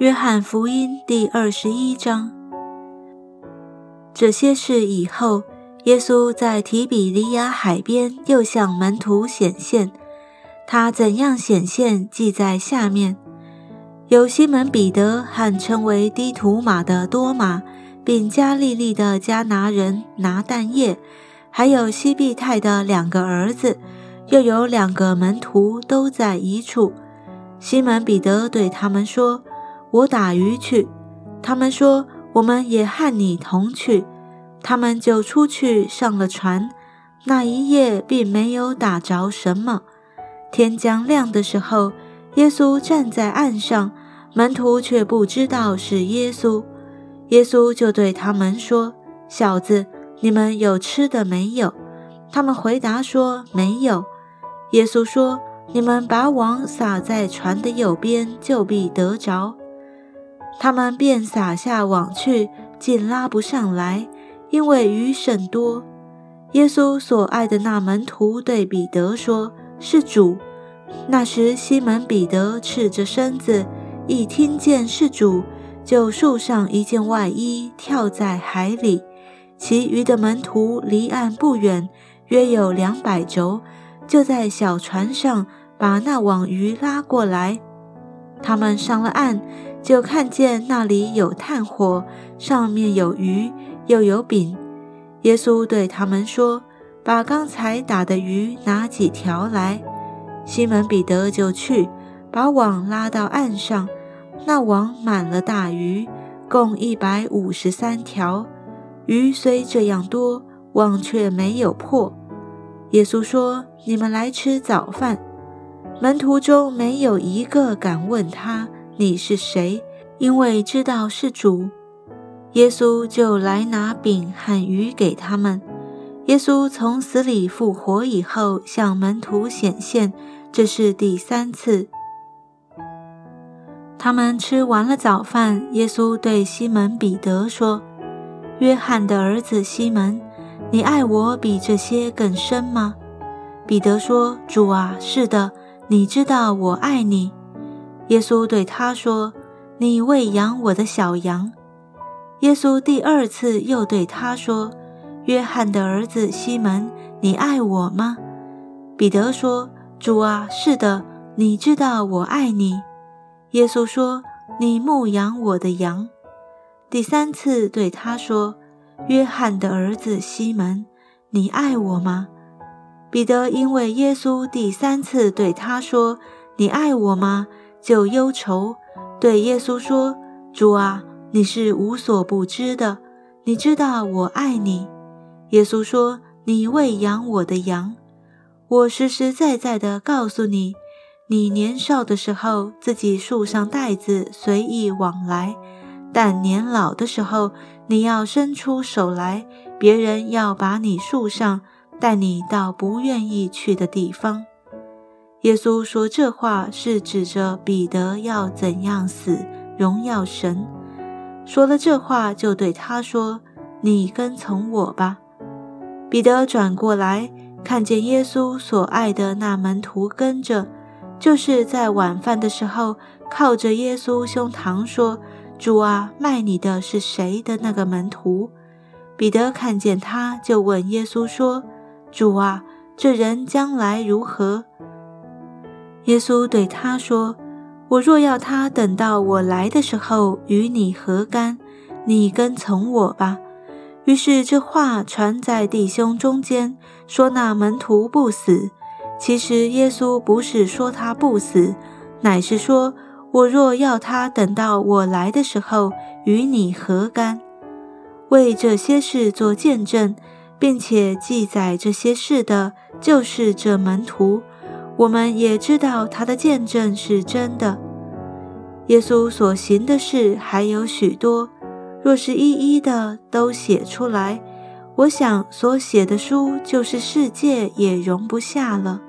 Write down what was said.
约翰福音第二十一章。这些事以后，耶稣在提比利亚海边又向门徒显现。他怎样显现，记在下面。有西门彼得和称为低图马的多马，并加利利的迦拿人拿但业，还有西庇太的两个儿子，又有两个门徒都在一处。西门彼得对他们说。我打鱼去，他们说我们也和你同去，他们就出去上了船。那一夜并没有打着什么。天将亮的时候，耶稣站在岸上，门徒却不知道是耶稣。耶稣就对他们说：“小子，你们有吃的没有？”他们回答说：“没有。”耶稣说：“你们把网撒在船的右边，就必得着。”他们便撒下网去，竟拉不上来，因为鱼甚多。耶稣所爱的那门徒对彼得说：“是主。”那时西门彼得赤着身子，一听见是主，就束上一件外衣，跳在海里。其余的门徒离岸不远，约有两百轴，就在小船上把那网鱼拉过来。他们上了岸。就看见那里有炭火，上面有鱼，又有饼。耶稣对他们说：“把刚才打的鱼拿几条来。”西门彼得就去，把网拉到岸上，那网满了大鱼，共一百五十三条。鱼虽这样多，网却没有破。耶稣说：“你们来吃早饭。”门徒中没有一个敢问他。你是谁？因为知道是主，耶稣就来拿饼和鱼给他们。耶稣从死里复活以后，向门徒显现，这是第三次。他们吃完了早饭，耶稣对西门彼得说：“约翰的儿子西门，你爱我比这些更深吗？”彼得说：“主啊，是的，你知道我爱你。”耶稣对他说：“你喂养我的小羊。”耶稣第二次又对他说：“约翰的儿子西门，你爱我吗？”彼得说：“主啊，是的，你知道我爱你。”耶稣说：“你牧养我的羊。”第三次对他说：“约翰的儿子西门，你爱我吗？”彼得因为耶稣第三次对他说：“你爱我吗？”就忧愁，对耶稣说：“主啊，你是无所不知的，你知道我爱你。”耶稣说：“你喂养我的羊。我实实在在的告诉你，你年少的时候自己束上带子随意往来，但年老的时候你要伸出手来，别人要把你束上，带你到不愿意去的地方。”耶稣说这话是指着彼得要怎样死，荣耀神。说了这话，就对他说：“你跟从我吧。”彼得转过来，看见耶稣所爱的那门徒跟着，就是在晚饭的时候靠着耶稣胸膛说：“主啊，卖你的是谁的那个门徒？”彼得看见他，就问耶稣说：“主啊，这人将来如何？”耶稣对他说：“我若要他等到我来的时候与你何干？你跟从我吧。”于是这话传在弟兄中间，说那门徒不死。其实耶稣不是说他不死，乃是说：“我若要他等到我来的时候与你何干？”为这些事做见证，并且记载这些事的，就是这门徒。我们也知道他的见证是真的。耶稣所行的事还有许多，若是一一的都写出来，我想所写的书就是世界也容不下了。